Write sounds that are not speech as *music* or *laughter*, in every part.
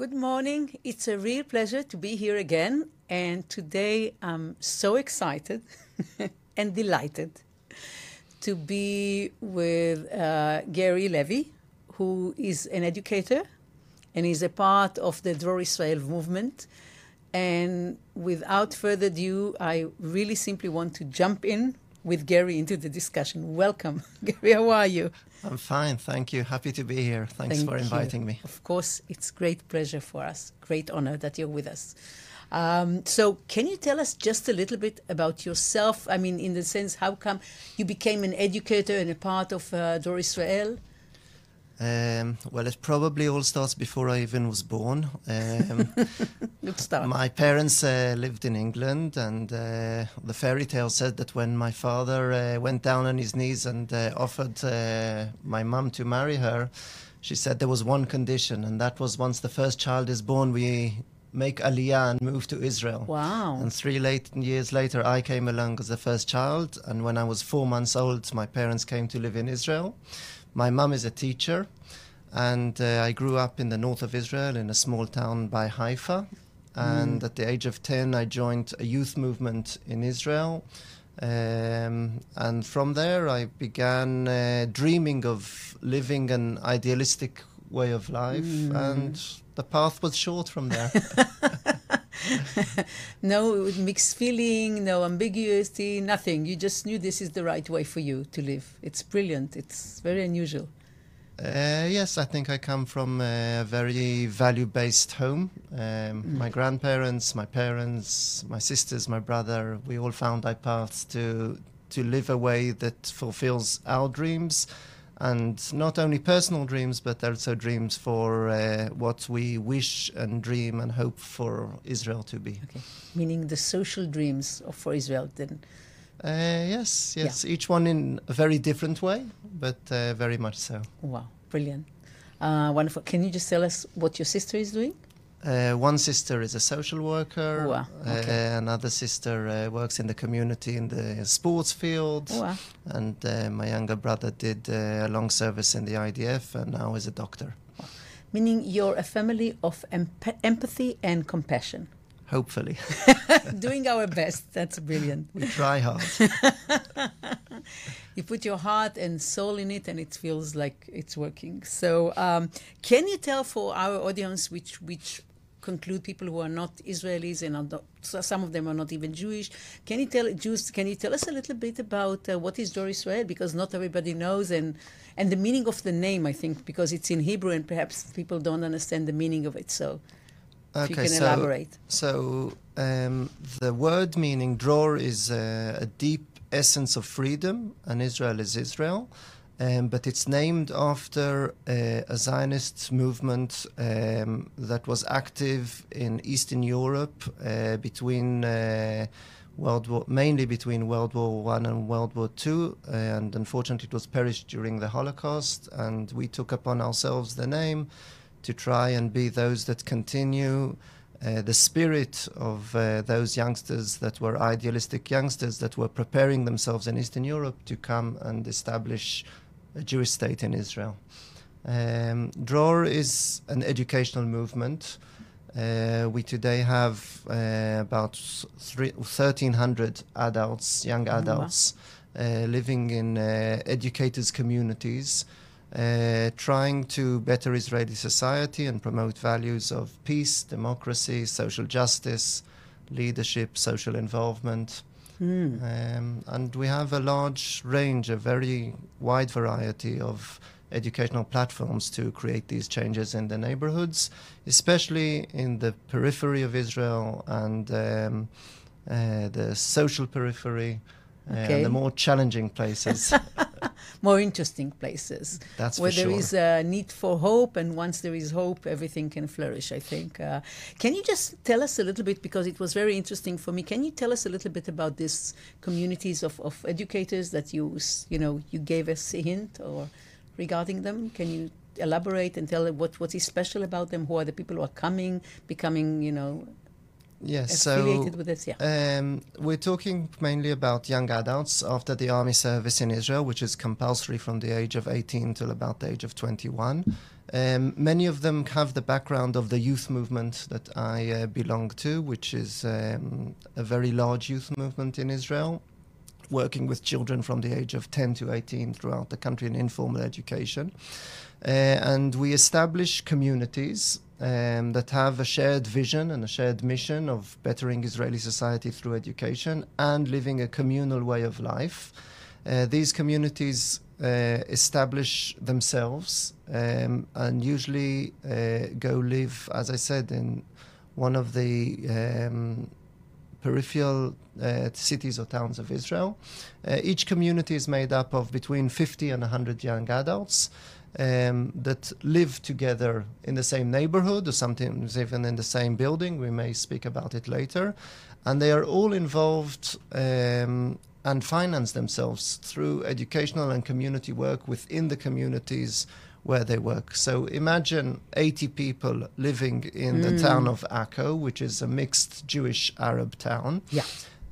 Good morning. It's a real pleasure to be here again. And today I'm so excited *laughs* and delighted to be with uh, Gary Levy, who is an educator and is a part of the Dror Israel movement. And without further ado, I really simply want to jump in with Gary into the discussion. Welcome, *laughs* Gary. How are you? I'm fine, thank you. Happy to be here. Thanks Thank for inviting you. me. Of course, it's great pleasure for us. Great honor that you're with us. Um, so, can you tell us just a little bit about yourself? I mean, in the sense, how come you became an educator and a part of uh, Dror Israel? Um, well, it probably all starts before I even was born. Um, *laughs* Good start. my parents uh, lived in England, and uh, the fairy tale said that when my father uh, went down on his knees and uh, offered uh, my mum to marry her, she said there was one condition, and that was once the first child is born, we make aliyah and move to Israel. wow. And three late, years later, I came along as the first child. And when I was four months old, my parents came to live in Israel. My mum is a teacher. And uh, I grew up in the north of Israel in a small town by Haifa. And at the age of 10, I joined a youth movement in Israel. Um, and from there, I began uh, dreaming of living an idealistic way of life. And the path was short from there. *laughs* *laughs* no mixed feeling, no ambiguity, nothing. You just knew this is the right way for you to live. It's brilliant. It's very unusual. Uh, yes, I think I come from a very value based home. Um, My grandparents, my parents, my sisters, my brother, we all found our paths to, to live a way that fulfills our dreams and not only personal dreams, but also dreams for uh, what we wish and dream and hope for Israel to be. Okay. Meaning the social dreams of, for Israel then. Uh, yes, yes, each one in a very different way, but uh, very much so. Wow, brilliant. Uh, wonderful. Can you just tell us what your sister is doing? Uh, one sister is a social worker. Wow, okay. Uh, another sister uh, works in the community in the sports field. Wow. And uh, my younger brother did uh, a long service in the IDF and now is a doctor. Meaning you're a family of emp- empathy and compassion. Hopefully. *laughs* Doing our best. That's brilliant. we try hard. *laughs* You put your heart and soul in it, and it feels like it's working. So, um, can you tell for our audience, which which conclude people who are not Israelis and not, some of them are not even Jewish, can you tell Jews? Can you tell us a little bit about uh, what is Dror Israel? Because not everybody knows, and and the meaning of the name, I think, because it's in Hebrew, and perhaps people don't understand the meaning of it. So, if you can so, elaborate. So um, the word meaning dror is uh, a deep essence of freedom, and Israel is Israel. Um, but it's named after uh, a Zionist movement um, that was active in Eastern Europe uh, between uh, World War, mainly between World War One and World War Two, and unfortunately it was perished during the Holocaust. And we took upon ourselves the name to try and be those that continue uh, the spirit of uh, those youngsters that were idealistic youngsters that were preparing themselves in Eastern Europe to come and establish a Jewish state in Israel. Um, Dror is an educational movement. Uh, we today have uh, about three, 1,300 adults, young adults, uh, living in uh, educators' communities, uh, trying to better Israeli society and promote values of peace, democracy, social justice, leadership, social involvement. Hmm. Um, and we have a large range, a very wide variety of educational platforms to create these changes in the neighborhoods, especially in the periphery of Israel and um, uh, the social periphery uh, Okay. and the more challenging places. *laughs* *laughs* More interesting places. That's where there sure. is a need for hope, and once there is hope, everything can flourish. I think. Uh, can you just tell us a little bit because it was very interesting for me? Can you tell us a little bit about these communities of, of educators that you you know you gave us a hint or regarding them? Can you elaborate and tell what what is special about them? Who are the people who are coming, becoming you know yes, so with this? Yeah. Um, we're talking mainly about young adults after the army service in Israel, which is compulsory from the age of 18 till about the age of 21. Um, many of them have the background of the youth movement that I uh, belong to, which is um, a very large youth movement in Israel, working with children from the age of 10 to 18 throughout the country in informal education. Uh, and we establish communities um, that have a shared vision and a shared mission of bettering Israeli society through education and living a communal way of life. Uh, these communities uh, establish themselves um, and usually uh, go live, as I said, in one of the um, peripheral uh, cities or towns of Israel. Uh, each community is made up of between 50 and 100 young adults um, that live together in the same neighborhood or sometimes even in the same building. We may speak about it later. And they are all involved um, and finance themselves through educational and community work within the communities where they work. So imagine 80 people living in mm. the town of Akko, which is a mixed Jewish Arab town. Yeah.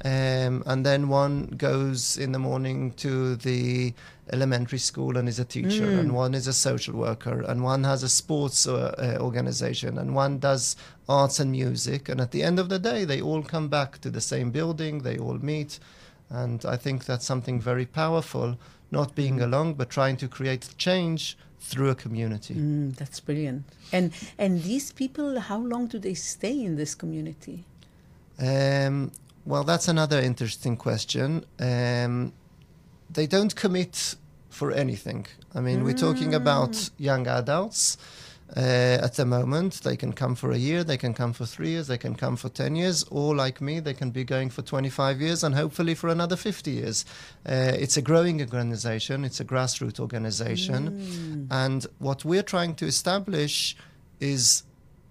Um, and then one goes in the morning to the elementary school and is a teacher, mm. and one is a social worker, and one has a sports uh, uh, organization, and one does arts and music. And at the end of the day, they all come back to the same building, they all meet. And I think that's something very powerful, not being mm. alone, but trying to create change through a community. Mm, that's brilliant. And and these people, how long do they stay in this community? Um, well, that's another interesting question. Um, they don't commit for anything. I mean, mm. we're talking about mm. young adults. Uh, at the moment, they can come for a year, they can come for three years, they can come for 10 years, or like me, they can be going for 25 years and hopefully for another 50 years. Uh, it's a growing organization, it's a grassroots organization. Mm. And what we're trying to establish is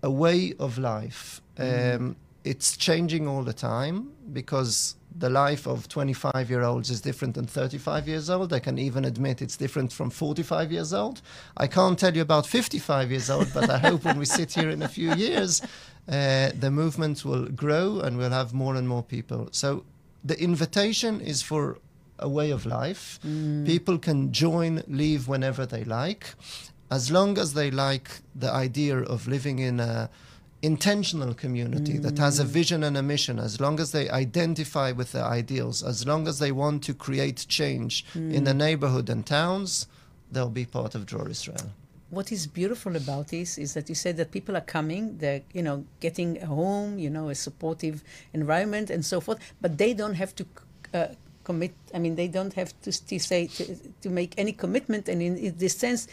a way of life. Mm. Um, it's changing all the time because the life of 25 year olds is different than 35 years old. I can even admit it's different from 45 years old. I can't tell you about 55 years old, but I hope when we sit here in a few years, uh, the movement will grow and we'll have more and more people. So the invitation is for a way of life. Mm. People can join, leave whenever they like, as long as they like the idea of living in a intentional community mm. that has a vision and a mission, as long as they identify with their ideals, as long as they want to create change mm. in the neighborhood and towns, they'll be part of Dror Israel. What is beautiful about this is that you said that people are coming, they're you know getting a home, you know, a supportive environment and so forth, but they don't have to uh, commit. I mean, they don't have to, to say to, to make any commitment, and in, in this sense,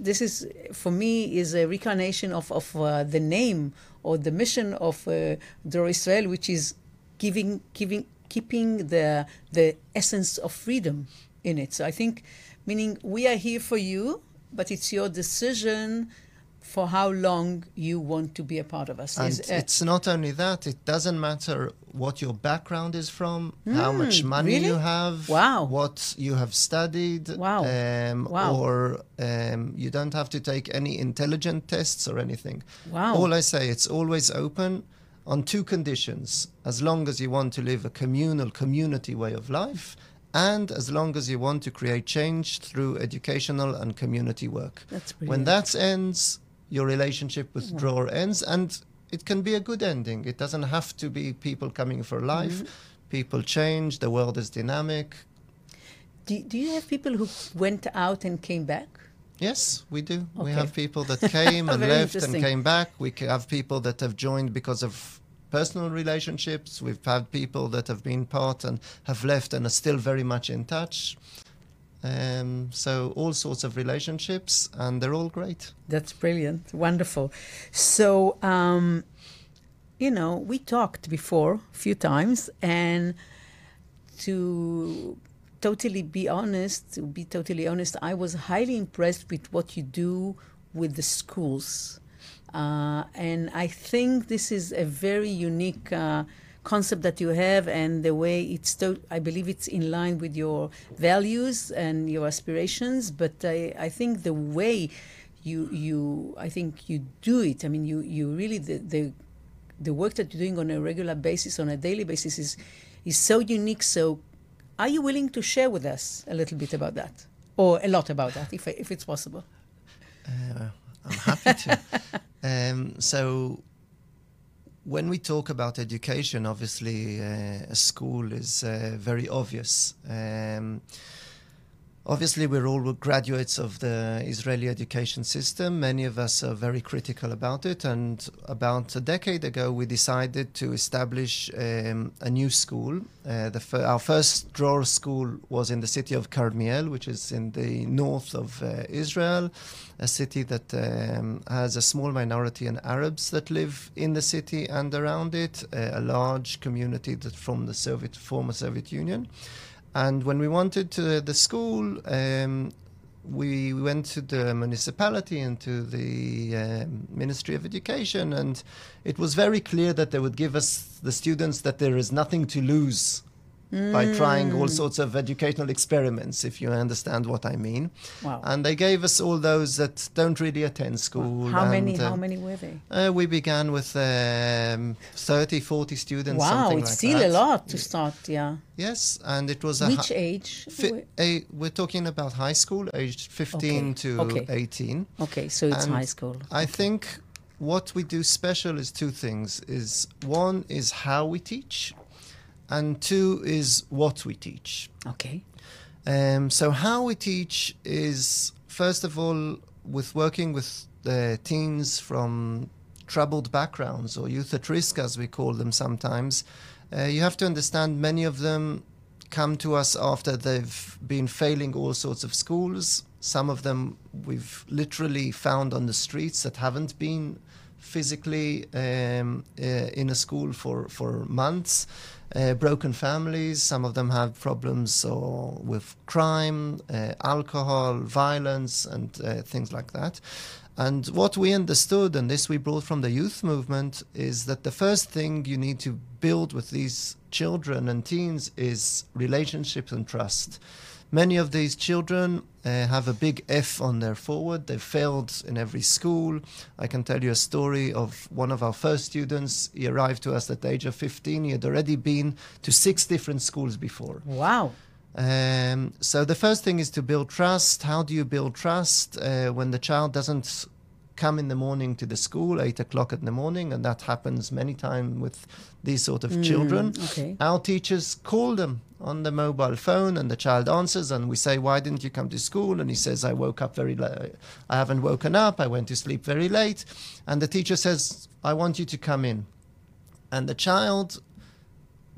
this is for me is a reincarnation of of uh, the name or the mission of uh, Dror Israel, which is giving giving keeping the the essence of freedom in it. So I think, meaning we are here for you, but it's your decision for how long you want to be a part of us. And uh, it's not only that, it doesn't matter what your background is from, mm, how much hmm, money really? you have, wow. what you have studied, wow. Um, wow. or um, you don't have to take any intelligent tests or anything. Wow. All I say, it's always open on two conditions as long as you want to live a communal community way of life and as long as you want to create change through educational and community work. That's when that ends, your relationship with yeah. Dror ends, and it can be a good ending. It doesn't have to be people coming for life. Mm-hmm. People change. The world is dynamic. Do, do you have people who went out and came back? Yes, we do. Okay. We have people that *laughs* came and left and came back. We have people that have joined because of personal relationships. We've had people that have been part and have left and are still very much in touch. Um, so all sorts of relationships, and they're all great. That's brilliant, wonderful. So, um, you know, we talked before a few times, and to totally be honest, to be totally honest, I was highly impressed with what you do with the schools, uh, and I think this is a very unique. Uh, concept that you have and the way it's to- I believe it's in line with your values and your aspirations but I, I think the way you you I think you do it I mean you you really the, the the work that you're doing on a regular basis on a daily basis is is so unique so are you willing to share with us a little bit about that or a lot about that if if it's possible uh, I'm happy to. *laughs* um, so, when we talk about education, obviously, uh, a school is uh, very obvious. Um, Obviously, we're all graduates of the Israeli education system. Many of us are very critical about it. And about a decade ago, we decided to establish um, a new school. Uh, our first Dror school was in the city of Karmiel, which is in the north of uh, Israel, a city that um, has a small minority of Arabs that live in the city and around it, uh, a large community that from the Soviet former Soviet Union. And when we wanted to the school, um, we went to the municipality and to the um, Ministry of Education, and it was very clear that they would give us the students that there is nothing to lose mm. by trying all sorts of educational experiments, if you understand what I mean. Wow. And they gave us all those that don't really attend school. How and, many? Uh, how many were they? Uh, we began with um, 30, 40 students. Wow, it's like still that. a lot to start. Yeah. Yes, and it was a which age? Fi- a, we're talking about high school, aged 15 okay. to okay. 18. Okay, so it's and high school. I think what we do special is two things is one is how we teach and two is what we teach. Okay. Um, so how we teach is first of all with working with the teens from troubled backgrounds or youth at risk, as we call them sometimes. Uh, you have to understand many of them come to us after they've been failing all sorts of schools. Some of them we've literally found on the streets that haven't been physically um, uh, in a school for, for months. Uh, broken families, some of them have problems or with crime, uh, alcohol, violence, and uh, things like that. And what we understood, and this we brought from the youth movement, is that the first thing you need to build with these children and teens is relationships and trust. Many of these children uh, have a big F on their forward. They've failed in every school. I can tell you a story of one of our first students. He arrived to us at the age of 15. He had already been to six different schools before. Wow. Um, so the first thing is to build trust. How do you build trust uh, when the child doesn't come in the morning to the school, eight o'clock in the morning, and that happens many times with these sort of Mm, children. okay. Our teachers call them on the mobile phone, and the child answers, and we say, "Why didn't you come to school?" And he says, "I woke up very late. I haven't woken up. I went to sleep very late." And the teacher says, "I want you to come in." And the child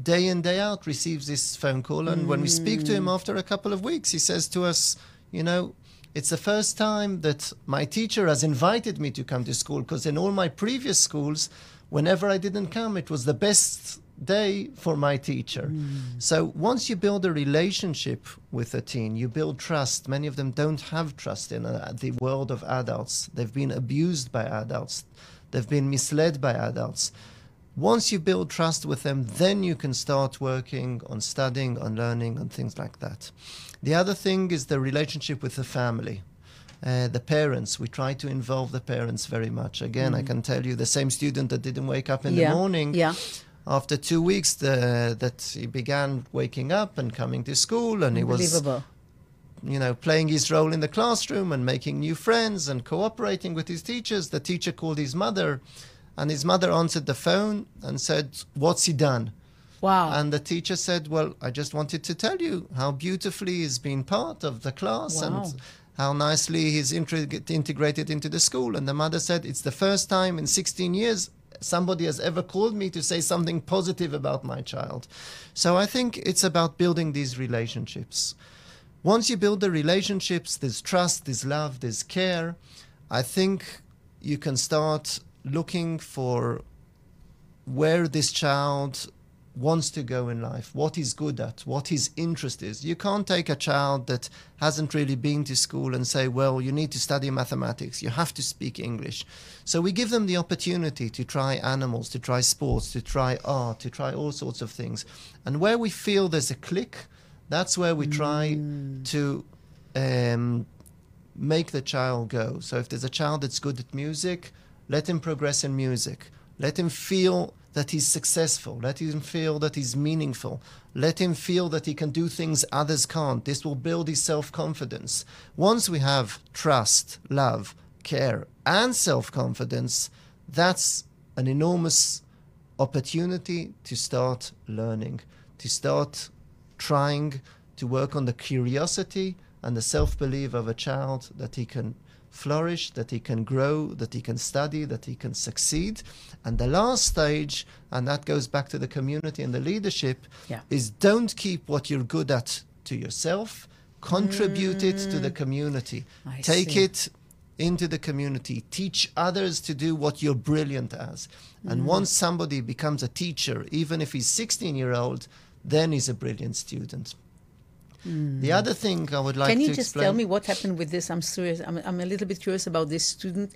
day in day out receives this phone call and when we speak to him after a couple of weeks he says to us you know it's the first time that my teacher has invited me to come to school because in all my previous schools whenever i didn't come it was the best day for my teacher. So once you build a relationship with a teen you build trust. Many of them don't have trust in uh, the world of adults. They've been abused by adults. They've been misled by adults. Once you build trust with them, then you can start working on studying, on learning, on things like that. The other thing is the relationship with the family. Uh, the parents, we try to involve the parents very much. Again, I can tell you the same student that didn't wake up in yeah. the morning, Yeah. after two weeks, the, that he began waking up and coming to school, and he was you know, playing his role in the classroom and making new friends and cooperating with his teachers. The teacher called his mother, and his mother answered the phone and said, What's he done? Wow. And the teacher said, Well, I just wanted to tell you how beautifully he's been part of the class Wow. and how nicely he's integ- integrated into the school. And the mother said, It's the first time in 16 years somebody has ever called me to say something positive about my child. So I think it's about building these relationships. Once you build the relationships, there's trust, there's love, there's care. I think you can start looking for where this child wants to go in life, what he's good at, what his interest is. You can't take a child that hasn't really been to school and say, well, you need to study mathematics, you have to speak English. So we give them the opportunity to try animals, to try sports, to try art, to try all sorts of things. And where we feel there's a click, that's where we try to um, make the child go. So if there's a child that's good at music, let him progress in music. Let him feel that he's successful. Let him feel that he's meaningful. Let him feel that he can do things others can't. This will build his self confidence. Once we have trust, love, care and self confidence, that's an enormous opportunity to start learning, to start trying to work on the curiosity and the self belief of a child that he can flourish, that he can grow, that he can study, that he can succeed. And the last stage, and that goes back to the community and the leadership, Yeah. is don't keep what you're good at to yourself, contribute it to the community. Mm. I Take see. it into the community, teach others to do what you're brilliant as. Mm. And once somebody becomes a teacher, even if he's 16 year old, then he's a brilliant student. The other thing I would like Mm. Can to you just explain. tell me what happened with this? I'm serious. I'm, I'm a little bit curious about this student.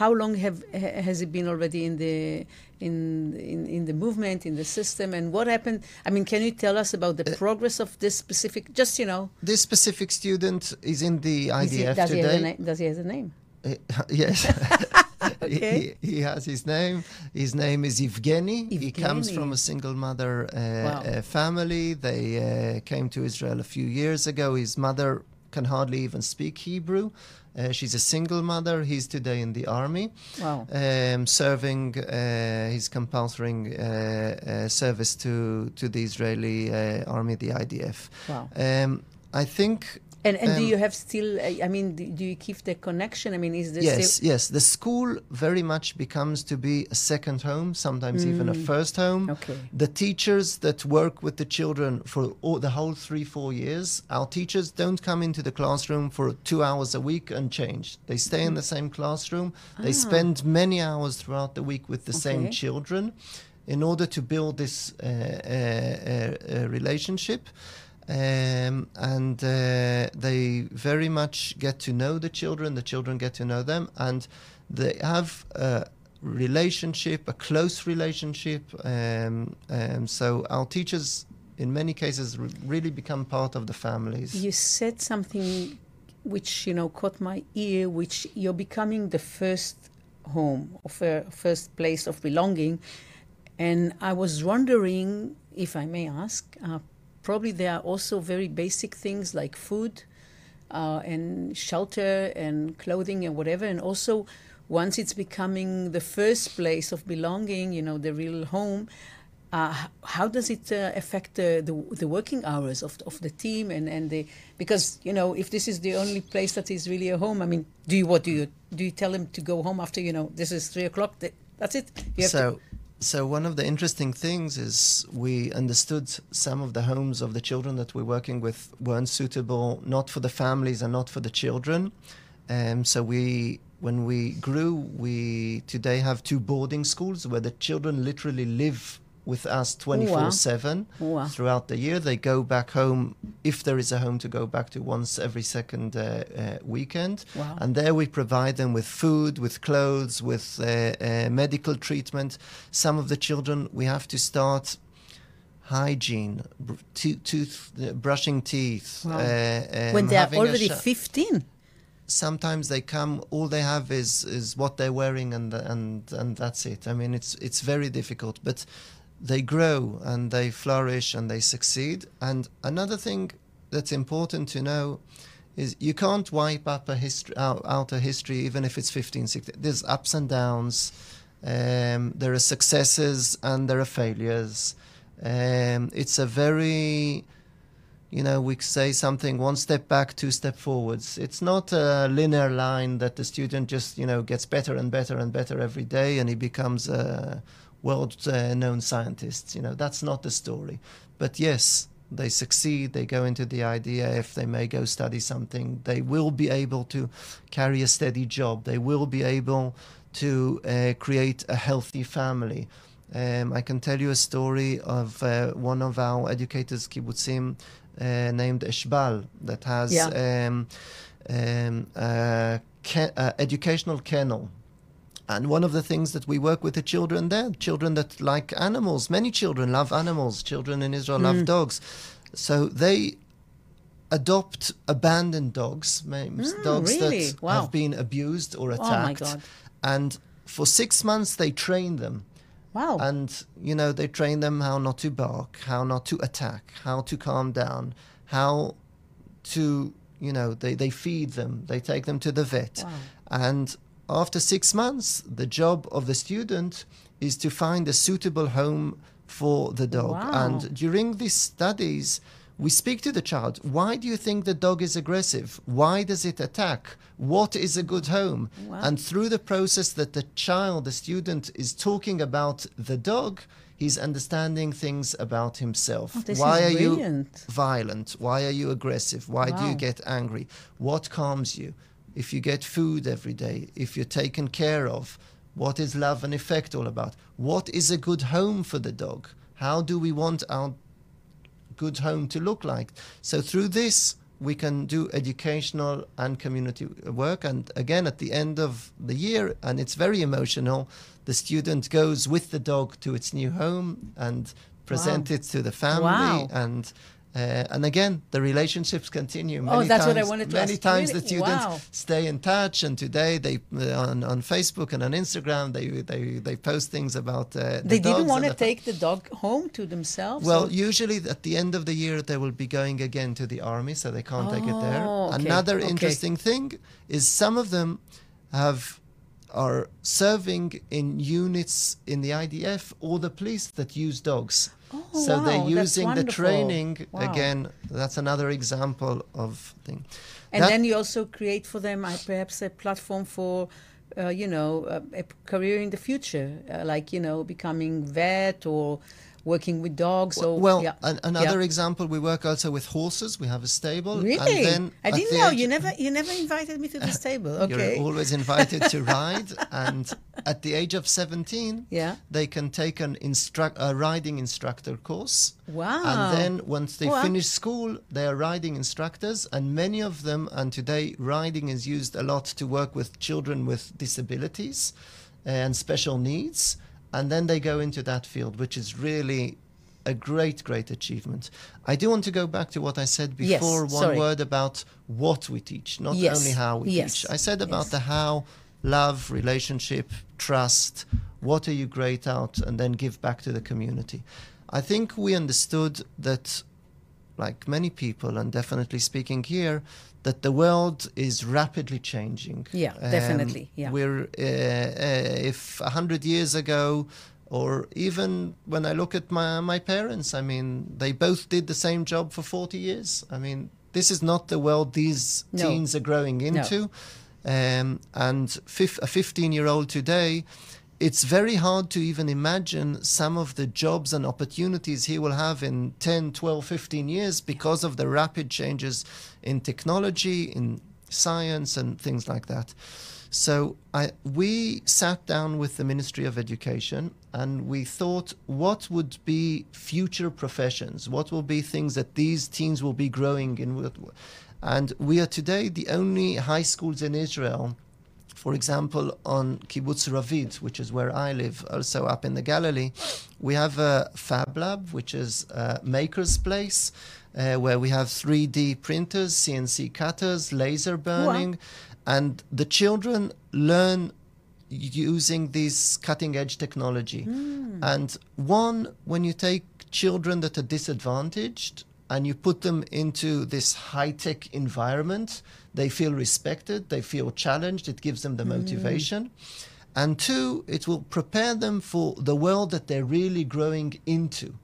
How long have has he been already in the in, in in the movement in the system, and what happened? I mean, can you tell us about Uh, the progress of this specific? Just you know, this specific student is in the is he- IDF does he have a today. name? Does he have a name? Uh, *laughs* yes. *laughs* *laughs* Okay. he, he has his name. His name is Evgeny. He comes from a single mother uh, Wow. uh, family. They uh, came to Israel a few years ago. His mother can hardly even speak Hebrew. Uh, she's a single mother. He's today in the army, Wow. um, serving uh, his compulsory uh, uh, service to to the Israeli uh, army, the IDF. Wow. Um, I think And and do Um, you have still? uh, I mean, do, do you keep the connection? I mean, is this yes, still? yes. The school very much becomes to be a second home, sometimes even a first home. Mm. Okay. The teachers that work with the children for all, the whole three, four years, our teachers don't come into the classroom for two hours a week and change. They stay in the same classroom. They spend many hours throughout the week with the same Ah. Children in order to build this uh, uh, uh, uh, relationship. Um, and uh, they very much get to know the children, the children get to know them, and they have a relationship, a close relationship. Um, um, so our teachers, in many cases, re- really become part of the families. You said something which you know caught my ear, which you're becoming the first home of a first place of belonging, and I was wondering if I may ask. Uh, probably there are also very basic things like food uh, and shelter and clothing and whatever, and also once it's becoming the first place of belonging, you know, the real home. Uh, how does it uh, affect the, the the working hours of of the team and and the because you know if this is the only place that is really a home I mean do you what do you do you tell them to go home after you know this is three o'clock that's it have to, so one of the interesting things is we understood some of the homes of the children that we're working with weren't suitable not for the families and not for the children. Um, so we when we grew we today have two boarding schools where the children literally live with us 24 7 throughout the year they go back home if there is a home to go back to once every second uh, uh, weekend Wow. and there we provide them with food, with clothes, with uh, uh, medical treatment. Some of the children we have to start hygiene, br- tooth, tooth uh, brushing teeth. Wow. uh, um, when they are already sho- 15 sometimes they come all they have is is what they're wearing and and and that's it i mean it's it's very difficult but they grow and they flourish and they succeed. And another thing that's important to know is you can't wipe up a history out, out a history even if it's 15 16 there's ups and downs. Um, there are successes and there are failures. Um, it's a very you know, we say something one step back, two step forwards. It's not a linear line that the student just, you know, gets better and better and better every day and he becomes a world uh, known scientists. You know, that's not the story. But yes, they succeed, they go into the IDF, they may go study something, they will be able to carry a steady job, they will be able to uh, create a healthy family. Um, I can tell you a story of uh, one of our educators, kibbutzim, uh, named Eshbal, that has Yeah. um, um, uh, educational kennel. And one of the things that we work with the children there, children that like animals, many children love animals, children in Israel love mm. dogs. So they adopt abandoned dogs, ma- mm, dogs really? that Wow. have been abused or Oh attacked. God. And for six months, they train them. wow And, you know, they train them how not to bark, how not to attack, how to calm down, how to, you know, they, they feed them, they take them to the vet. Wow. And after six months, the job of the student is to find a suitable home for the dog. Wow. And during these studies, we speak to the child. Why do you think the dog is aggressive? Why does it attack? What is a good home? Wow. And through the process that the child, the student, is talking about the dog, he's understanding things about himself. Oh, Why are brilliant. you violent? Why are you aggressive? Why do you get angry? What calms you? If you get food every day, if you're taken care of, what is love and effect all about? What is a good home for the dog? How do we want our good home to look like? So through this, we can do educational and community work. And again, at the end of the year, and it's very emotional, the student goes with the dog to its new home and present it to the family Wow. and uh, and again, the relationships continue. Oh, Many that's what I times, wanted to Many ask. times Really? the students Wow. stay in touch, and today they uh, on, on Facebook and on Instagram they they, they post things about. Uh, the They didn't want to take the dog home to themselves. Well, or- usually at the end of the year they will be going again to the army, so they can't take it there. Oh, okay, Another okay. interesting thing is some of them have are serving in units in the IDF or the police that use dogs. Oh, so wow, they're using the training Wow. again. That's another example of thing. and That- then you also create for them uh, perhaps a platform for, uh, you know, a, a career in the future, uh, like you know, becoming vet or working with dogs. Or well, yeah. an, another Yeah. example, we work also with horses. We have a stable. Really? And then I didn't know. You never, you never invited me to the *laughs* stable. Okay. You're always invited to ride, and at the age of 17, Yeah. they can take an instruct a riding instructor course. Wow. And then once they Wow. finish school, they are riding instructors, and many of them, and today riding is used a lot to work with children with disabilities eh, and special needs, and then they go into that field, which is really a great, great achievement. I do want to go back to what I said Yes, before. one sorry. word about what we teach, not Yes, only how we yes, teach. I said about yes. the how, love, relationship, trust. What are you great at, and then give back to the community. I think we understood that, like many people, and definitely speaking here, that the world is rapidly changing. Yeah, Um, definitely, yeah. We're uh, uh, if a hundred years ago, or even when I look at my my parents, I mean, they both did the same job for forty years. I mean, this is not the world these No. teens are growing into. Um, and fif- a 15 year old today, it's very hard to even imagine some of the jobs and opportunities he will have in 10, 12, 15 years because of the rapid changes in technology, in science, and things like that. So I, we sat down with the Ministry of Education and we thought, what would be future professions? What will be things that these teens will be growing in? And we are today the only high schools in Israel for example, on Kibbutz Ravid, which is where I live, also up in the Galilee, we have a Fab Lab, which is a maker's place, uh, where we have 3D printers, CNC cutters, laser burning, and the children learn using this cutting edge technology. And one, when you take children that are disadvantaged and you put them into this high tech environment, they feel respected, they feel challenged, it gives them the motivation. And two, it will prepare them for the world that they're really growing into.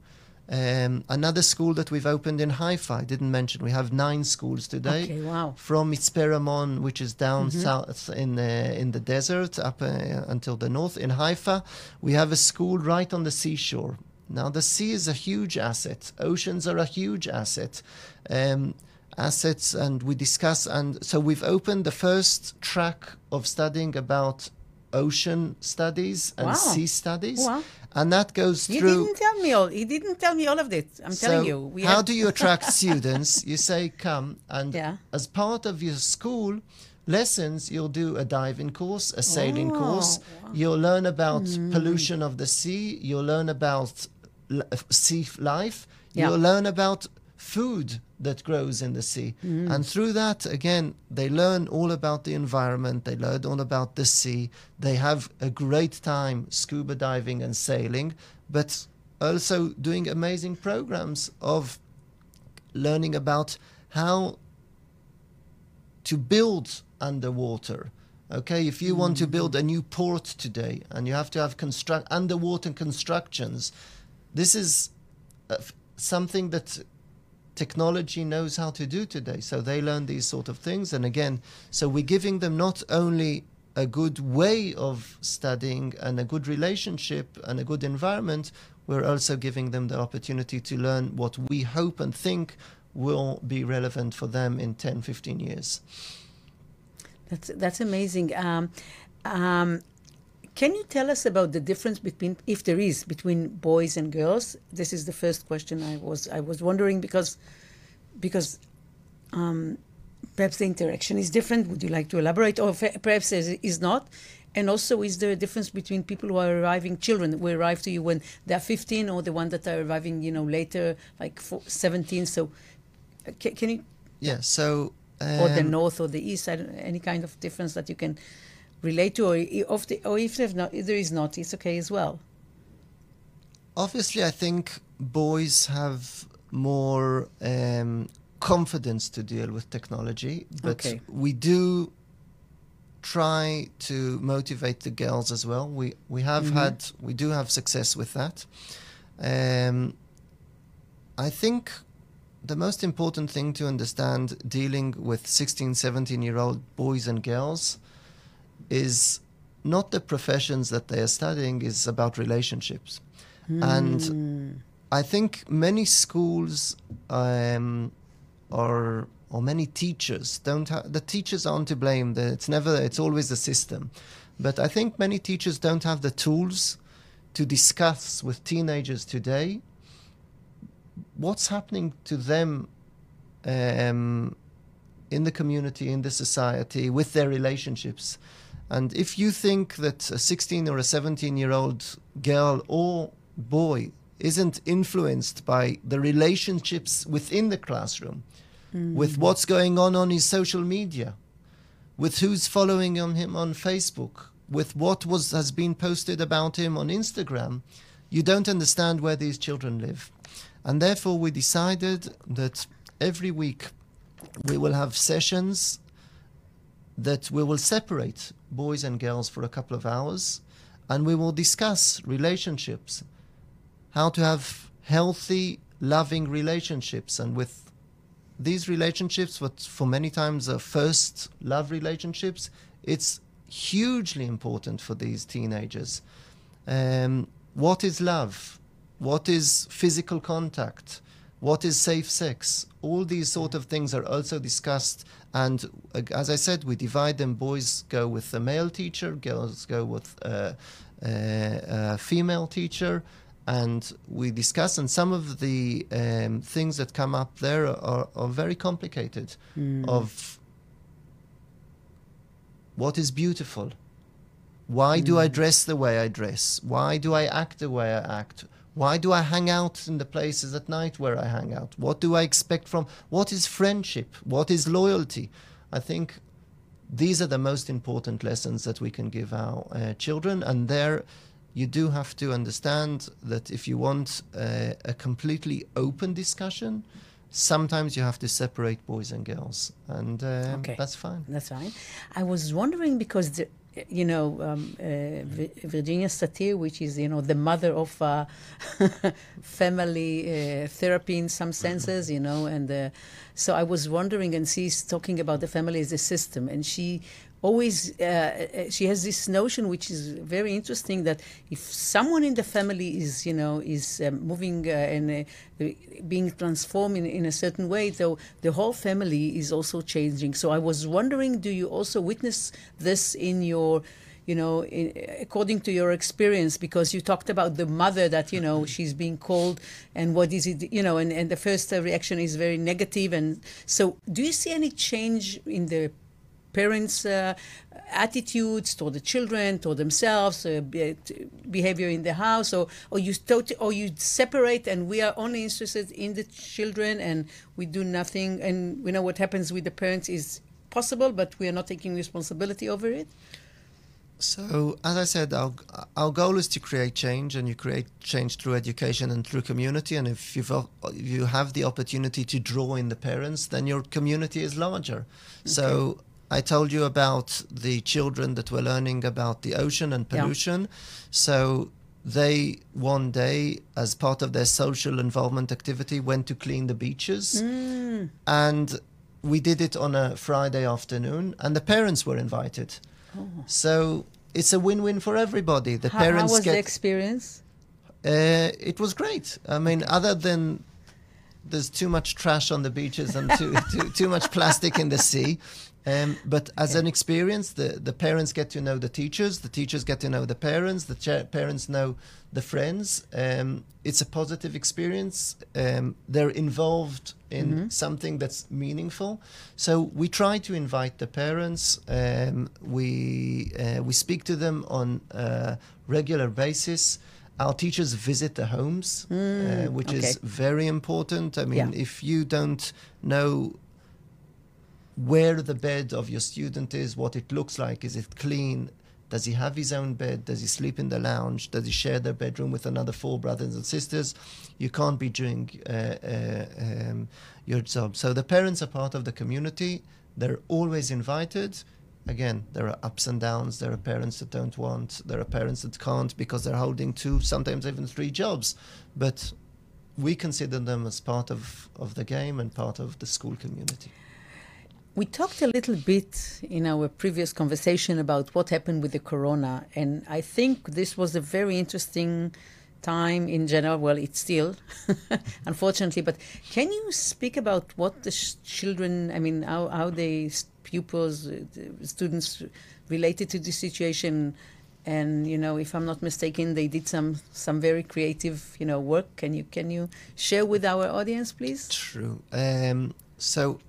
Um, another school that we've opened in Haifa, I didn't mention, we have nine schools today Okay, wow. from Mitzpe Ramon, which is down south in the in the desert, up uh, until the north. In Haifa, we have a school right on the seashore. Now, the sea is a huge asset. Oceans are a huge asset. Um, assets, and we discuss, and so we've opened the first track of studying about ocean studies and Wow. sea studies, Wow. and that goes He through. didn't tell me all. He didn't tell me all of this. I'm telling you. We how have- do you attract students? You say, come, and *laughs* Yeah. as part of your school lessons, you'll do a diving course, a sailing Oh, course. You'll learn about hmm. pollution of the sea. You'll learn about l- uh, sea life. Yeah. You'll learn about food that grows in the sea. Hmm. And through that, again, they learn all about the environment, they learn all about the sea. They have a great time scuba diving and sailing, but also doing amazing programs of learning about how to build underwater Okay, if you want to build a new port today and you have to have construct underwater constructions, this is uh, something that technology knows how to do today. So they learn these sort of things. And again, so we're giving them not only a good way of studying and a good relationship and a good environment, we're also giving them the opportunity to learn what we hope and think will be relevant for them in 10, 15 years. That's that's amazing. Um, um, can you tell us about the difference between, if there is, between boys and girls? This is the first question I was I was wondering because because um, perhaps the interaction is different. Would you like to elaborate, or perhaps is is not? And also, is there a difference between people who are arriving, children who arrive to you when they're 15, or the one that are arriving, you know, later, like four, 17? So, uh, can, can you Yeah, so. Or the um, north or the east, any kind of difference that you can relate to, or, i- of the, or if, not, there is not, it's okay as well. Obviously, I think boys have more um, confidence to deal with technology, but Okay. we do try to motivate the girls as well. We we have Mhm. had we do have success with that. Um, I think the most important thing to understand dealing with 16, 17 year old boys and girls is not the professions that they are studying, is about relationships. And Mm. I think many schools um, or or many teachers don't have the teachers aren't to blame. It's never it's always the system, but I think many teachers don't have the tools to discuss with teenagers today what's happening to them um, in the community, in the society, with their relationships. And if you think that a 16 or a 17 year old girl or boy isn't influenced by the relationships within the classroom, with what's going on on his social media, with who's following on him on Facebook, with what was has been posted about him on Instagram, you don't understand where these children live. And therefore we decided that every week we will have sessions that we will separate boys and girls for a couple of hours and we will discuss relationships, how to have healthy, loving relationships. And with these relationships, what for many times are first love relationships, it's hugely important for these teenagers. Um, what is love? What is physical contact? What is safe sex? All these sort of things are also discussed. And uh, as I said, we divide them. Boys go with a male teacher, girls go with a, a, a female teacher. And we discuss, and some of the um, things that come up there are, are very complicated. Of what is beautiful, why do I dress the way I dress? Why do I act the way I act? Why do I hang out in the places at night where I hang out? What do I expect from? What is friendship? What is loyalty? I think these are the most important lessons that we can give our uh, children. And there, you do have to understand that if you want uh, a completely open discussion, sometimes you have to separate boys and girls. And um, Okay. that's fine. That's fine. I was wondering because the, you know um, uh, Virginia Satir, which is you know the mother of uh, *laughs* family uh, therapy in some senses, you know, and uh, so I was wondering, and she's talking about the family as a system, and she always uh, uh, she has this notion which is very interesting that if someone in the family is you know is um, moving uh, and uh, being transformed in, in a certain way though the whole family is also changing. So i was wondering do you also witness this in your you know in, according to your experience? Because you talked about the mother that you know she's being called and what is it you know and, and the first reaction is very negative. And so do you see any change in the parents' uh, attitudes toward the children, toward themselves, uh, behavior in the house, or or you tot- or you separate, and we are only interested in the children, and we do nothing, and we know what happens with the parents is possible, but we are not taking responsibility over it. So, as I said, our, our goal is to create change, and you create change through education and through community. And if you've, you have the opportunity to draw in the parents, then your community is larger. So, I told you about the children that were learning about the ocean and Yeah. pollution. So they one day, as part of their social involvement activity, went to clean the beaches, Mm. and we did it on a Friday afternoon, and the parents were invited. So it's a win-win for everybody. The How, how parents was get the experience? uh, it was great. I mean, other than there's too much trash on the beaches and too *laughs* too, too much plastic in the sea. Um, but as an experience, the, the parents get to know the teachers, the teachers get to know the parents, the cha- parents know the friends. Um, it's a positive experience. Um, they're involved in something that's meaningful. So we try to invite the parents. Um, we uh, we speak to them on a regular basis. Our teachers visit the homes, uh, which is very important. I mean, Yeah. if you don't know where the bed of your student is, what it looks like, is it clean? Does he have his own bed? Does he sleep in the lounge? Does he share their bedroom with another four brothers and sisters? You can't be doing uh, uh, um, your job. So the parents are part of the community. They're always invited. Again, there are ups and downs. There are parents that don't want. There are parents that can't because they're holding two, sometimes even three jobs. But we consider them as part of, of the game and part of the school community. We talked a little bit in our previous conversation about what happened with the corona, and I think this was a very interesting time in general. Well, it's still, *laughs* unfortunately, but can you speak about what the children, I mean, how, how the pupils, uh, the students related to this situation? And you know, if I'm not mistaken, they did some some very creative, you know, work. Can you can you share with our audience, please? True. Um, so,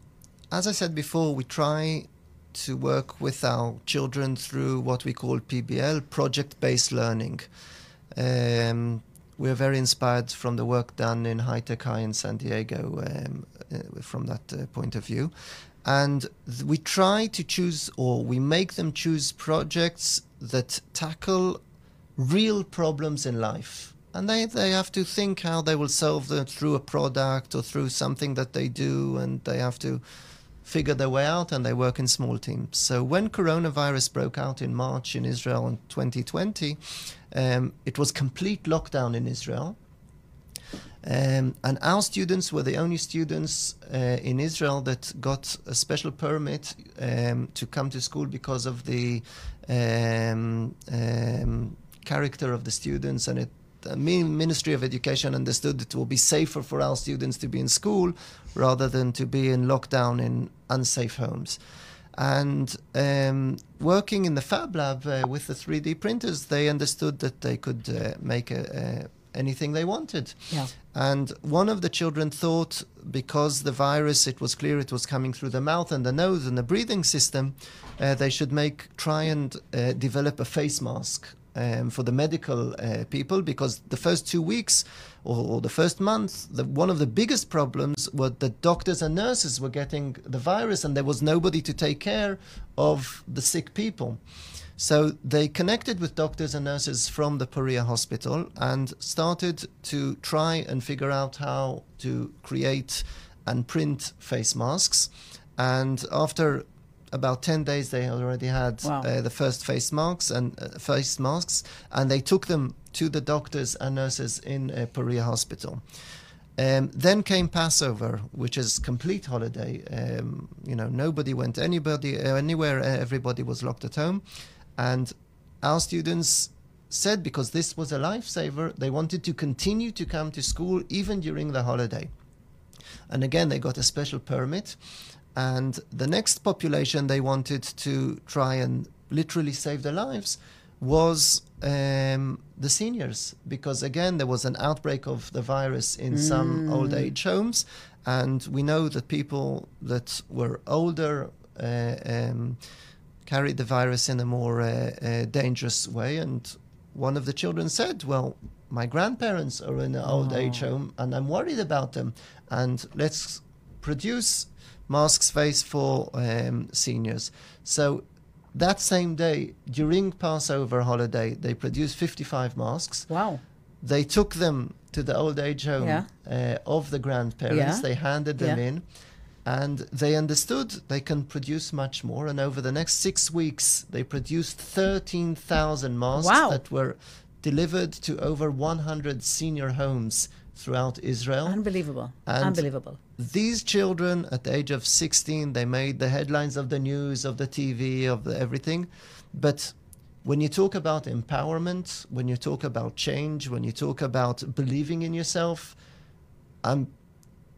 as I said before, we try to work with our children through what we call PBL, project based learning. Um, we're very inspired from the work done in High Tech High in San Diego um, uh, from that uh, point of view. And th- we try to choose, or we make them choose projects that tackle real problems in life. And they, they have to think how they will solve them through a product or through something that they do, and they have to figure their way out and they work in small teams. So when coronavirus broke out in March in Israel in 2020, um, it was complete lockdown in Israel. Um, and our students were the only students uh, in Israel that got a special permit um, to come to school because of the um, um, character of the students and the Min- Ministry of Education understood it will be safer for our students to be in school rather than to be in lockdown in unsafe homes. And um, working in the Fab Lab uh, with the 3D printers, they understood that they could uh, make a, a, anything they wanted. Yeah. And one of the children thought because the virus, it was clear it was coming through the mouth and the nose and the breathing system, uh, they should make try and uh, develop a face mask um, for the medical uh, people because the first two weeks or, or the first month, the, one of the biggest problems was that doctors and nurses were getting the virus and there was nobody to take care of the sick people. So they connected with doctors and nurses from the Poriya Hospital and started to try and figure out how to create and print face masks. And after about 10 days, they already had Wow. uh, the first face masks and uh, face masks, and they took them to the doctors and nurses in uh, Poriya Hospital. Um, then came Passover, which is complete holiday. Um, you know, nobody went anybody uh, anywhere. Everybody was locked at home, and our students said because this was a lifesaver, they wanted to continue to come to school even during the holiday. And again, they got a special permit. And the next population they wanted to try and literally save their lives was um, the seniors, because again, there was an outbreak of the virus in some old age homes. And we know that people that were older uh, um, carried the virus in a more uh, uh, dangerous way. And one of the children said, Well, my grandparents are in an old age home and I'm worried about them. And let's produce masks face for um, seniors. So that same day, during Passover holiday, they produced 55 masks. Wow. They took them to the old age home Yeah. uh, of the grandparents. Yeah. They handed them Yeah. in. And they understood they can produce much more. And over the next six weeks, they produced 13,000 masks Wow. that were delivered to over 100 senior homes throughout Israel. Unbelievable. And- Unbelievable. These children, at the age of 16, they made the headlines of the news, of the TV, of the everything. But when you talk about empowerment, when you talk about change, when you talk about believing in yourself, I'm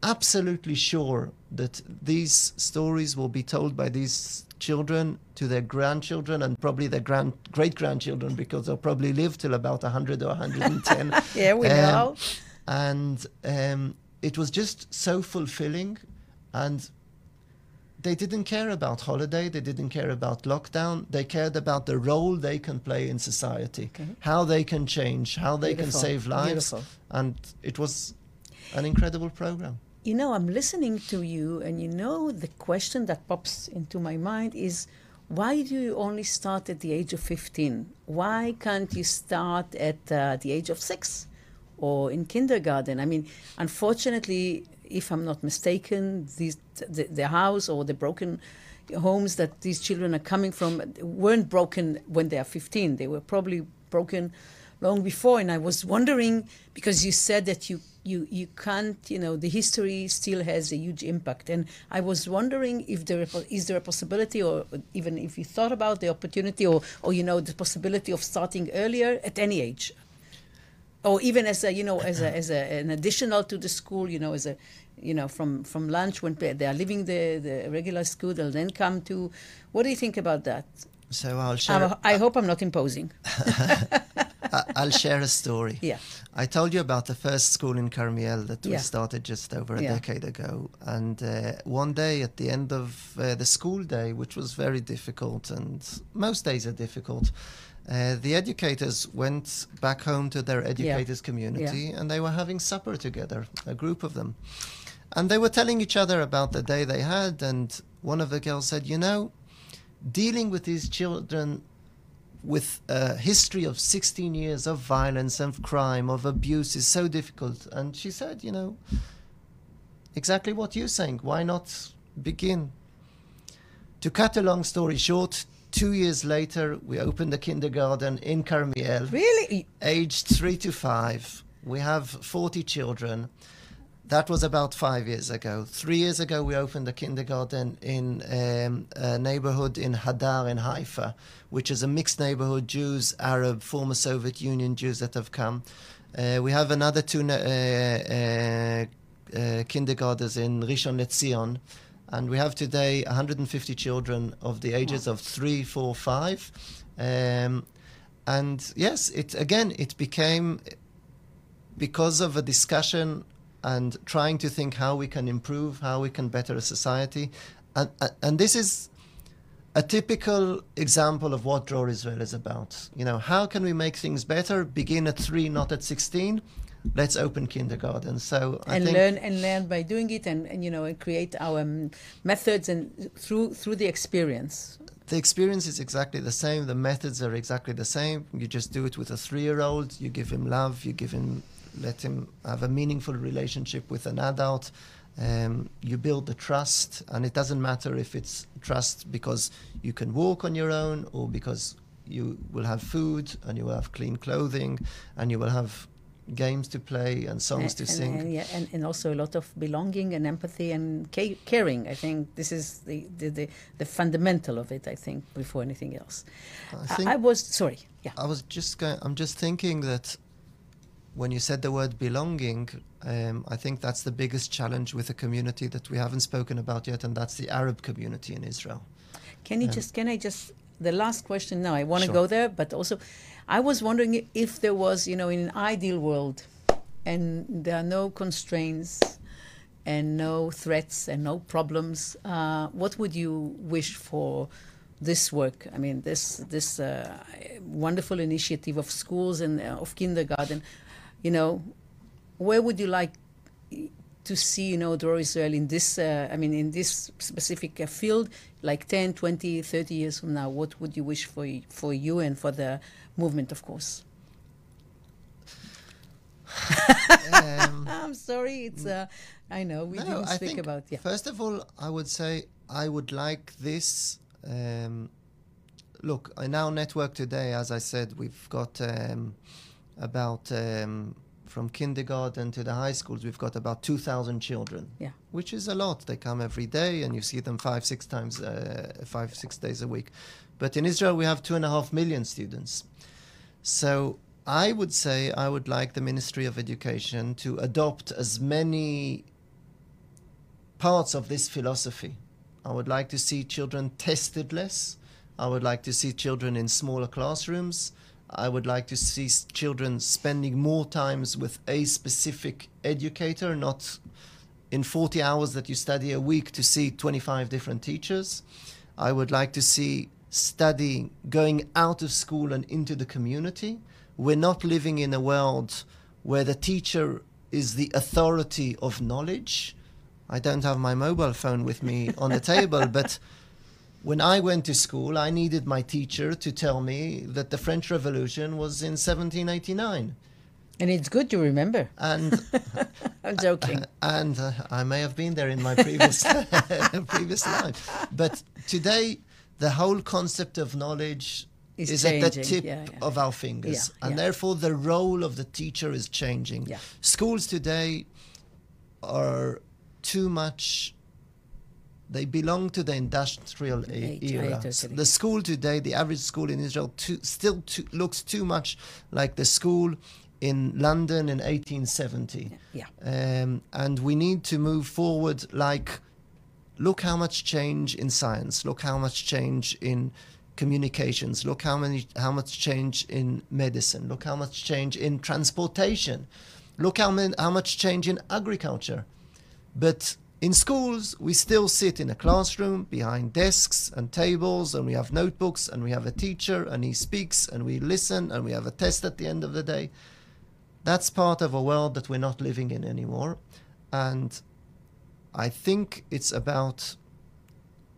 absolutely sure that these stories will be told by these children to their grandchildren and probably their grand great grandchildren because they'll probably live till about 100 or 110 *laughs* Yeah, we Um, know. And um, it was just so fulfilling and they didn't care about holiday they didn't care about lockdown they cared about the role they can play in society Okay. how they can change how they Beautiful. can save lives Beautiful. and it was an incredible program You know, I'm listening to you, and you know, the question that pops into my mind is why do you only start at the age of 15? Why can't you start at uh, the age of six or in kindergarten? I mean, unfortunately, if I'm not mistaken, these, the, the house or the broken homes that these children are coming from weren't broken when they are 15. They were probably broken long before. And I was wondering because you said that you you you can't you know the history still has a huge impact. And I was wondering if there is there a possibility, or even if you thought about the opportunity, or or you know the possibility of starting earlier at any age. Or even as a, you know, as a, as a, an additional to the school, you know, as a, you know, from, from lunch when they are leaving the, the regular school, they'll then come to. What do you think about that? so i'll share I hope I'm not imposing. *laughs* I'll share a story Yeah. I told you about the first school in Carmiel that we Yeah. started just over a Yeah. decade ago. And uh, one day at the end of uh, the school day, which was very difficult, and most days are difficult, uh, the educators went back home to their educators' community and they were having supper together, a group of them. And they were telling each other about the day they had. And one of the girls said, You know, dealing with these children with a history of 16 years of violence and crime, of abuse, is so difficult. And she said, you know, exactly what you're saying. Why not begin? To cut a long story short, two years later, we opened a kindergarten in Carmiel, Really? aged three to five. We have 40 children. That was about five years ago. Three years ago, we opened a kindergarten in um, a neighborhood in Hadar in Haifa, which is a mixed neighborhood Jews, Arab, former Soviet Union Jews that have come. Uh, we have another two uh, uh, uh, kindergartens in Rishon LeZion, and we have today 150 children of the ages of three, four, five. Um, and yes, it again, it became because of a discussion and trying to think how we can improve, how we can better a society. And, and this is a typical example of what Dror Israel is about. You know, how can we make things better? Begin at three, not at 16. Let's open kindergarten. So I and learn and learn by doing it, and, and you know, and create our um, methods and through through the experience. the experience is exactly the same. The methods are exactly the same. You just do it with a three-year-old. You give him love. You give him, let him have a meaningful relationship with an adult. Um, you build the trust, and it doesn't matter if it's trust because you can walk on your own or because you will have food and you will have clean clothing and you will have games to play and songs to and, sing. and, yeah, and, and also a lot of belonging and empathy and ca- caring. I think this is the, the, the, the fundamental of it. I think before anything else. I I, I was sorry. Yeah. I was just going. I'm just thinking that when you said the word belonging, um, I think that's the biggest challenge with a community that we haven't spoken about yet, and that's the Arab community in Israel. Can you Um, just can I just the last question now? I want to Sure. go there, but also, I was wondering if there was you know in an ideal world, and there are no constraints, and no threats and no problems. Uh, what would you wish for? This work, I mean, this this uh, wonderful initiative of schools and uh, of kindergarten, you know, where would you like to see, you know, Dror Israel in this, uh, I mean, in this specific uh, field, like 10, 20, 30 years from now? What would you wish for, for you and for the movement, of course? um, *laughs* I'm sorry. It's. Uh, I know we no, didn't speak about. Yeah. First of all, I would say I would like this. Um, look, in our network today, as I said, we've got um, about um, from kindergarten to the high schools, we've got about 2,000 children. Yeah. Which is a lot. They come every day and you see them five, six times, uh, five, six days a week. But in Israel, we have two and a half million students. So I would say I would like the Ministry of Education to adopt as many parts of this philosophy. I would like to see children tested less. I would like to see children in smaller classrooms. I would like to see children spending more times with a specific educator, not in 40 hours that you study a week to see 25 different teachers. I would like to see study going out of school and into the community. We're not living in a world where the teacher is the authority of knowledge. I don't have my mobile phone with me on the table, but when I went to school, I needed my teacher to tell me that the French Revolution was in 1789. And it's good to remember. And *laughs* I'm joking. *laughs* And uh, I may have been there in my previous *laughs* previous life, but today the whole concept of knowledge is, is at the tip yeah, yeah. of our fingers, Yeah, and therefore the role of the teacher is changing. Schools today are too much. They belong to the industrial I era. totally. The school today, the average school in Israel, too, still too, looks too much like the school in London in 1870. Yeah. Um, and we need to move forward like look how much change in science look how much change in communications look how many how much change in medicine look how much change in transportation look how many, how much change in agriculture but in schools we still sit in a classroom behind desks and tables and we have notebooks and we have a teacher and he speaks and we listen and we have a test at the end of the day that's part of a world that we're not living in anymore and I think it's about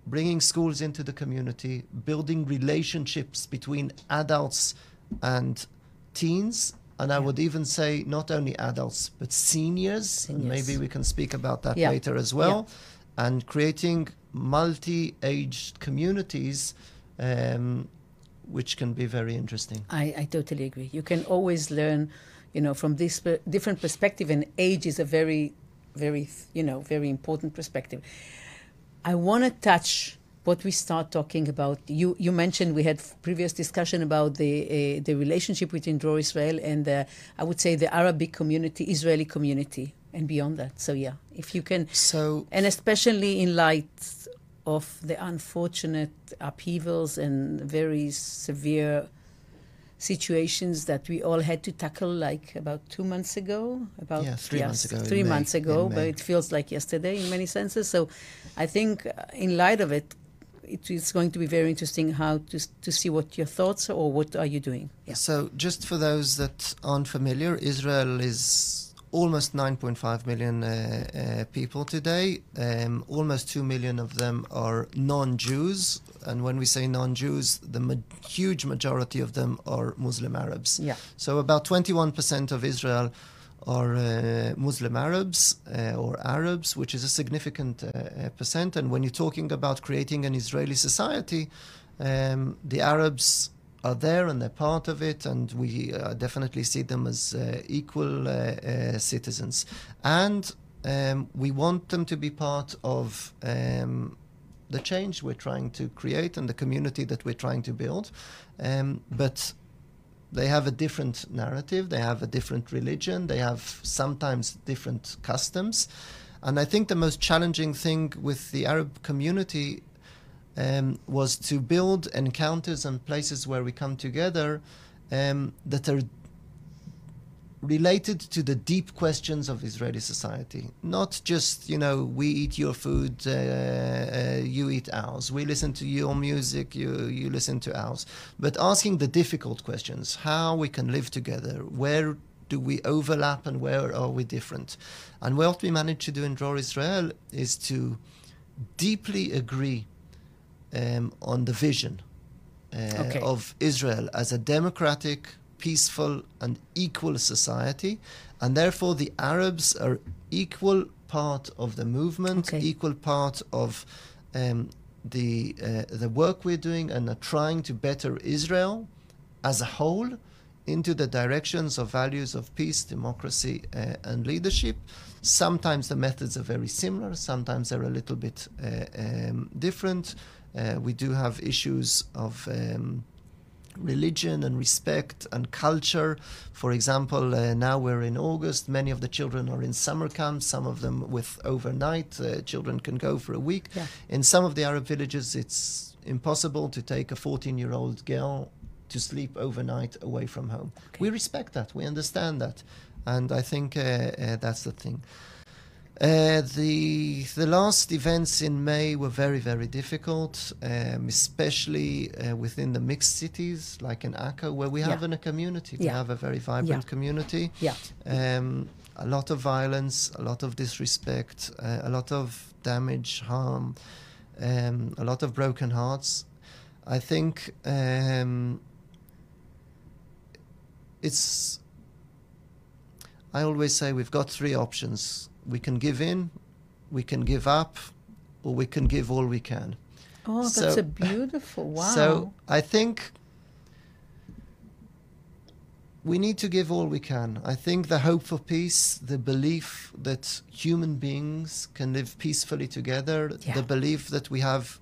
bringing schools into the community, building relationships between adults and teens. And I would even say not only adults, but seniors. And Seniors. maybe we can speak about that Yeah. later as well. And creating multi aged communities, um, which can be very interesting. I, I totally agree. You can always learn, you know, from this per- different perspective, and age is a very, very, you know, very important perspective. I want to touch what we start talking about. You you mentioned we had previous discussion about the uh, the relationship between Dror Israel and the, I would say the Arabic community, Israeli community, and beyond that. So yeah, if you can So, and especially in light of the unfortunate upheavals and very severe situations that we all had to tackle like about two months ago about Yeah, three months ago three May- months ago but it feels like yesterday in many senses so i think uh, in light of it it is going to be very interesting how to to see what your thoughts are or what are you doing yeah So, just for those that aren't familiar, Israel is almost 9.5 million uh, uh, people today. Um, almost 2 million of them are non Jews. And when we say non Jews, the ma- huge majority of them are Muslim Arabs. yeah So, about 21% of Israel are uh, Muslim Arabs uh, or Arabs, which is a significant uh, uh, percent. And when you're talking about creating an Israeli society, um, the Arabs are there and they're part of it, and we uh, definitely see them as uh, equal citizens. And um, we want them to be part of um, the change we're trying to create and the community that we're trying to build. Um, but they have a different narrative, they have a different religion, they have sometimes different customs. And I think the most challenging thing with the Arab community um, was to build encounters and places where we come together um, that are related to the deep questions of Israeli society. Not just, you know, we eat your food, uh, uh, you eat ours. We listen to your music, you, you listen to ours. But asking the difficult questions how we can live together, where do we overlap and where are we different? And what we managed to do in Dror Israel is to deeply agree um, on the vision uh, Okay. of Israel as a democratic, peaceful and equal society, and therefore the Arabs are equal part of the movement, Okay. equal part of um, the uh, the work we're doing, and are trying to better Israel as a whole into the directions of values of peace, democracy, uh, and leadership. Sometimes the methods are very similar, sometimes they're a little bit uh, um, different. Uh, we do have issues of um, religion and respect and culture. For example, uh, now we're in August, many of the children are in summer camps, some of them with overnight. Uh, children can go for a week. Yeah. In some of the Arab villages, it's impossible to take a 14 year old girl to sleep overnight away from home. Okay. We respect that, we understand that. And I think uh, uh, that's the thing. Uh, the the last events in May were very very difficult, um, especially uh, within the mixed cities like in Akko, where we have Yeah. in a community. We Yeah. have a very vibrant community. Yeah. Um, a lot of violence, a lot of disrespect, uh, a lot of damage, harm, um, a lot of broken hearts. I think um, it's. I always say we've got three options. We can give in, we can give up, or we can give all we can. Oh, that's So- a *laughs* beautiful. Wow. So I think we need to give all we can. I think the hope for peace, the belief that human beings can live peacefully together, Yeah. the belief that we have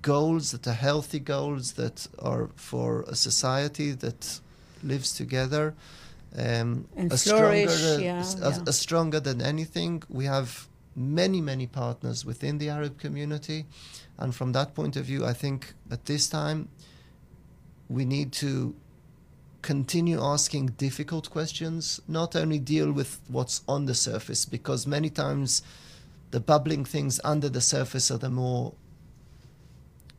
goals that are healthy goals that are for a society that lives together. Um, And a flourish, stronger, yeah, as- yeah. as stronger than anything. We have many, many partners within the Arab community. And from that point of view, I think at this time, we need to continue asking difficult questions, not only deal with what's on the surface, because many times the bubbling things under the surface are the more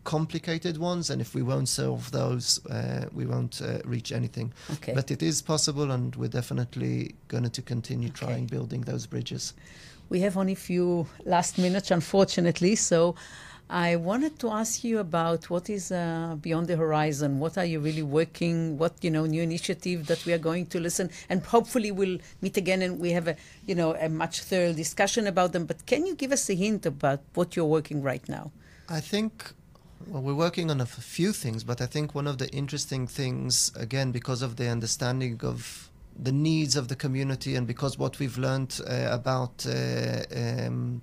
complicated ones. And if we won't solve those, uh, we won't uh, reach anything. okay. But it is possible, and we're definitely going to continue Okay. trying building those bridges. We have only few last minutes, unfortunately. So I wanted to ask you about what is uh, beyond the horizon. What are you really working? What you know, new initiative that we are going to listen, and hopefully we'll meet again and we have a you know a much thorough discussion about them. But can you give us a hint about what you're working right now? I think, well, we're working on a few things, but I think one of the interesting things, again, because of the understanding of the needs of the community and because what we've learned uh, about uh, um,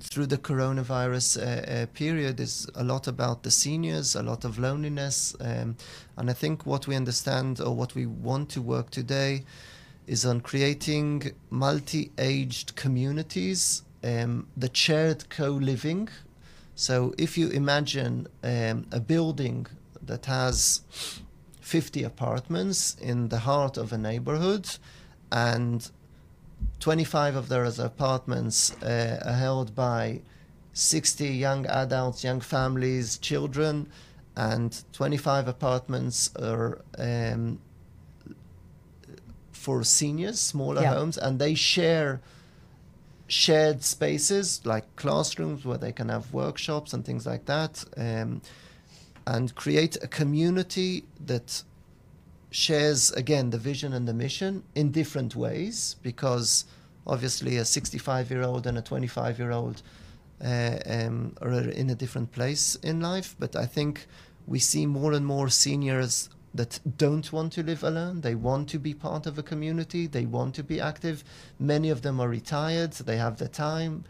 through the coronavirus uh, uh, period is a lot about the seniors, a lot of loneliness. Um, and I think what we understand or what we want to work today is on creating multi aged communities, um, the shared co living. So if you imagine um, a building that has 50 apartments in the heart of a neighborhood and 25 of those apartments uh, are held by 60 young adults, young families, children, and 25 apartments are um, for seniors, smaller Yeah. homes, and they share shared spaces like classrooms where they can have workshops and things like that, um, and create a community that shares again the vision and the mission in different ways because obviously a 65 year old and a 25 year old uh, um, are in a different place in life. But i think we see more and more seniors that don't want to live alone they want to be part of a community they want to be active many of them are retired So they have the time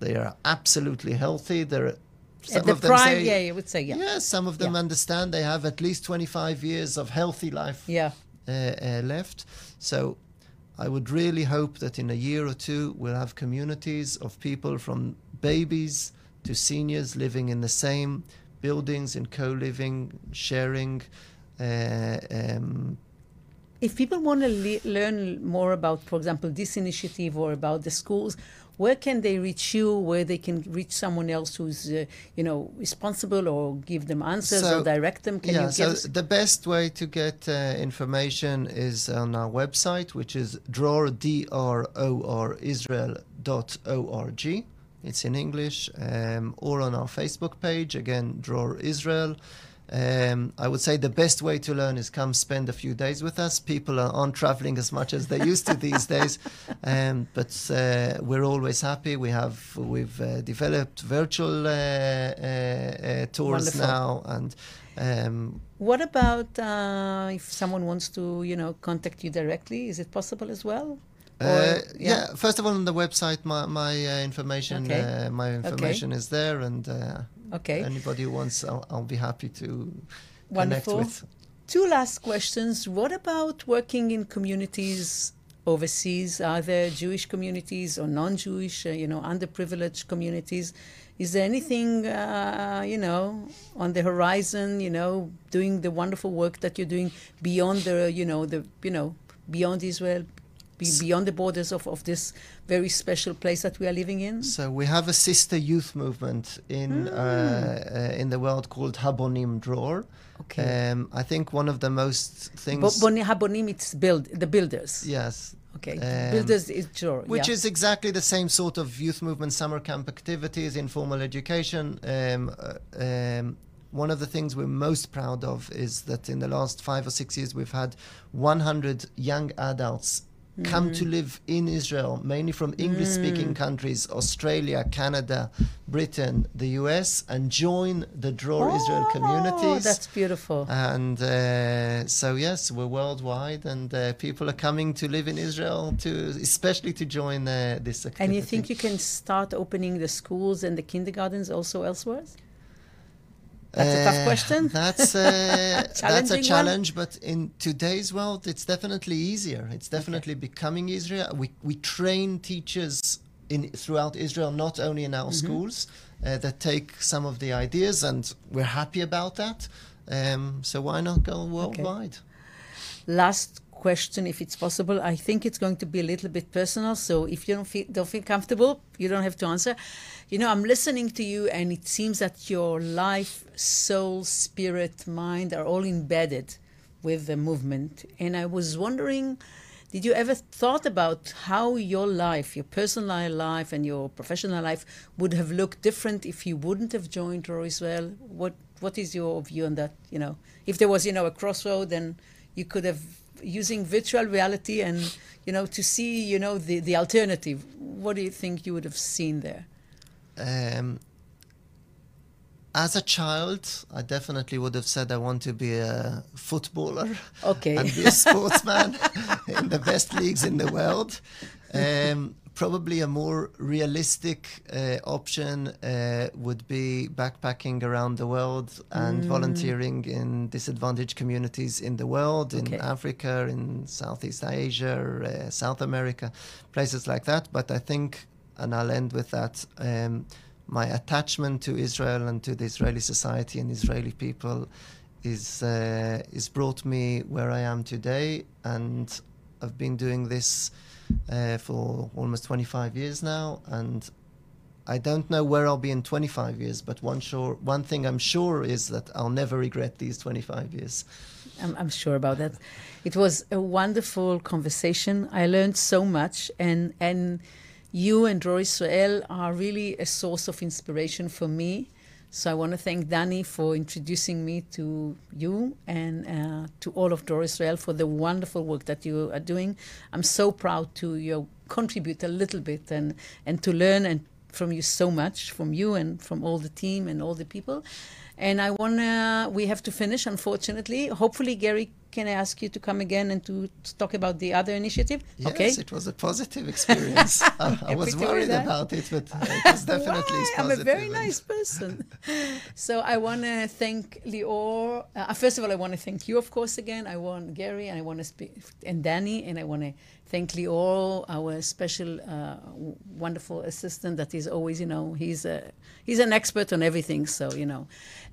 they are absolutely healthy they're some the of them prime, say, yeah, you would say, yeah, Yes, some of them Yeah. understand they have at least 25 years of healthy life yeah. uh, uh, left. So I would really hope that in a year or two we'll have communities of people from babies to seniors living in the same buildings, in co living, sharing. Uh, um, If people want to le- learn more about, for example, this initiative or about the schools, where can they reach you? Where they can reach someone else who's, uh, you know, responsible or give them answers So- or direct them? Can yeah, you so the best way to get uh, information is on our website, which is dror, D-R-O-R, Israel.org. It's in English, um, or on our Facebook page, again, Dror Israel. Um, I would say the best way to learn is come spend a few days with us. People are, aren't traveling as much as they used to *laughs* these days, um, but uh, we're always happy. We have we've uh, developed virtual uh, uh, uh tours Wonderful. now, and um, what about uh, if someone wants to, you know, contact you directly? Is it possible as well? Uh, yeah. yeah. first of all, on the website, my my uh, information okay. Uh, my information okay. is there, and uh, okay, anybody who wants, I'll, I'll be happy to Wonderful. connect with. Two last questions. What about working in communities overseas? Are there Jewish communities or non-Jewish, uh, you know, underprivileged communities? Is there anything, uh, you know, on the horizon, you know, doing the wonderful work that you're doing beyond the, you know, the, you know, beyond Israel, beyond the borders of, of this very special place that we are living in? So we have a sister youth movement in mm. uh, uh, in the world called Habonim Dror. Okay. Um, I think one of the most things. Bo- Habonim, it's build the builders. Yes, Okay, um, builders is sure, which yeah. is exactly the same sort of youth movement, summer camp activities, informal education. Um, uh, um, one of the things we're most proud of is that in the last five or six years we've had 100 young adults come to mm. live in Israel, mainly from English speaking mm. countries, Australia, Canada, Britain, the US, and join the Dror oh, Israel communities. That's beautiful. And uh, so, yes, we're worldwide, and uh, people are coming to live in Israel, to especially to join uh, this activity. And you think you can start opening the schools and the kindergartens also elsewhere? That's a tough uh, question. That's *laughs* uh, that's a *laughs* challenge, one? but in today's world, it's definitely easier. It's definitely okay. becoming easier. We we train teachers in throughout Israel, not only in our mm-hmm. schools, uh, that take some of the ideas, and we're happy about that. Um, so why not go worldwide? Okay. Last question, if it's possible. I think it's going to be a little bit personal, so if you don't feel don't feel comfortable, you don't have to answer you know, I'm listening to you, and it seems that your life, soul, spirit, mind are all embedded with the movement. And I was wondering, did you ever thought about how your life, your personal life and your professional life, would have looked different if you wouldn't have joined Israel? What What is your view on that? You know, if there was, you know, a crossroad, then you could have using virtual reality and you know to see you know the the alternative. What do you think you would have seen there? Um, as a child, I definitely would have said I want to be a footballer. Okay. And be a sportsman *laughs* in the best leagues in the world. Um, probably a more realistic uh, option uh, would be backpacking around the world and mm. volunteering in disadvantaged communities in the world, in. Africa, in Southeast Asia, uh, South America, places like that. But I think and I'll end with that. Um, my attachment to Israel and to the Israeli society and Israeli people is uh, is brought me where I am today, and I've been doing this uh, for almost 25 years now, and I don't know where I'll be in 25 years, but one sure one thing I'm sure is that I'll never regret these 25 years. I'm, I'm sure about that. It was a wonderful conversation. I learned so much, and and you and Dror Israel are really a source of inspiration for me. So I want to thank Danny for introducing me to you and uh, to all of Dror Israel for the wonderful work that you are doing. I'm so proud to you contribute a little bit and, and to learn and from you so much, from you and from all the team and all the people. And I want to, we have to finish, unfortunately. Hopefully, Gary can I ask you to come again and to, talk about the other initiative? Yes, okay. it was a positive experience. *laughs* I, I was worried about it, but it was definitely Why? I'm a very nice person. *laughs* so I want to thank Lior. Uh, first of all, I want to thank you, of course, again. I want Gary, and I want to speak, and Danny, and I want to thank Lior, our special, uh, wonderful assistant. That is always, you know, he's a he's an expert on everything. So you know,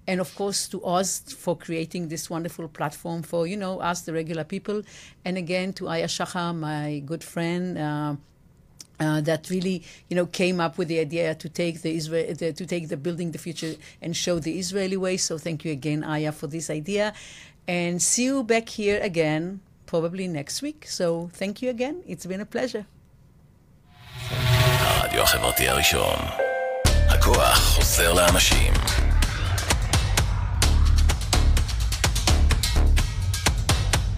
and of course to us for creating this wonderful platform for you know us the regular people and again to Aya Shachar my good friend uh, uh, that really, you know, came up with the idea to take the Israel, the, to take the building the future and show the Israeli way. So thank you again, Aya, for this idea, and see you back here again probably next week. So thank you again. It's been a pleasure. הרדיו החברתי הראשון. הכוח חוזר לאנשים.